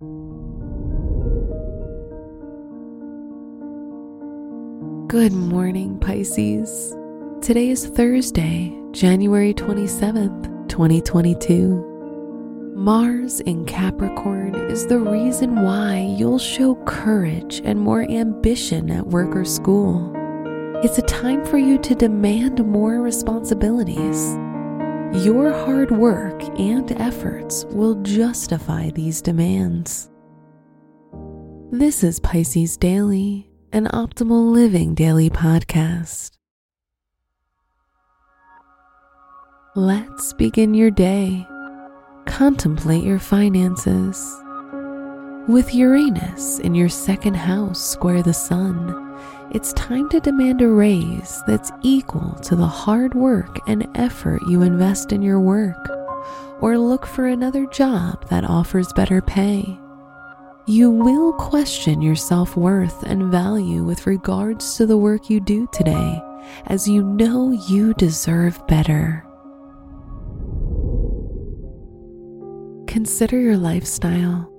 Good morning, Pisces. Today is Thursday, January 27th, 2022. Mars in Capricorn is the reason why you'll show courage and more ambition at work or school. It's a time for you to demand more responsibilities. Your hard work and efforts will justify these demands. This is Pisces Daily an optimal living daily podcast. Let's begin your day. Contemplate your finances. With Uranus in your second house square the sun, it's time to demand a raise that's equal to the hard work and effort you invest in your work, or look for another job that offers better pay you will question your self worth and value with regards to the work you do today, as you know you deserve better. Consider your lifestyle.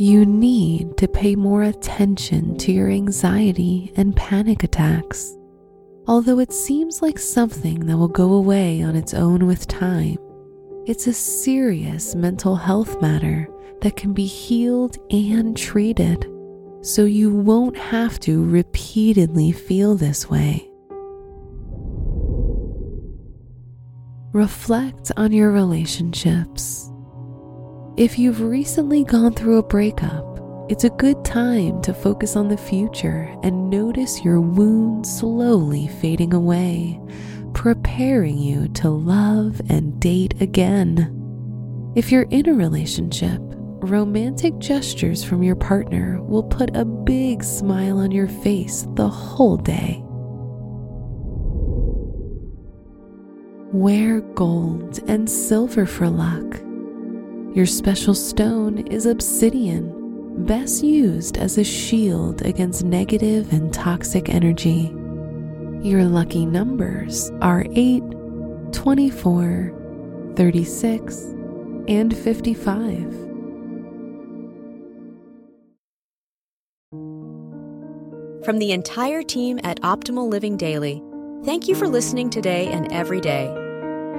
You need to pay more attention to your anxiety and panic attacks. Although it seems like something that will go away on its own with time, it's a serious mental health matter that can be healed and treated so you won't have to repeatedly feel this way. Reflect on your relationships. If you've recently gone through a breakup, it's a good time to focus on the future and notice your wounds slowly fading away, preparing you to love and date again. If you're in a relationship, romantic gestures from your partner will put a big smile on your face the whole day. Wear gold and silver for luck. Your special stone is obsidian, best used as a shield against negative and toxic energy. Your lucky numbers are 8, 24, 36, and 55. From the entire team at Optimal Living Daily, thank you for listening today and every day.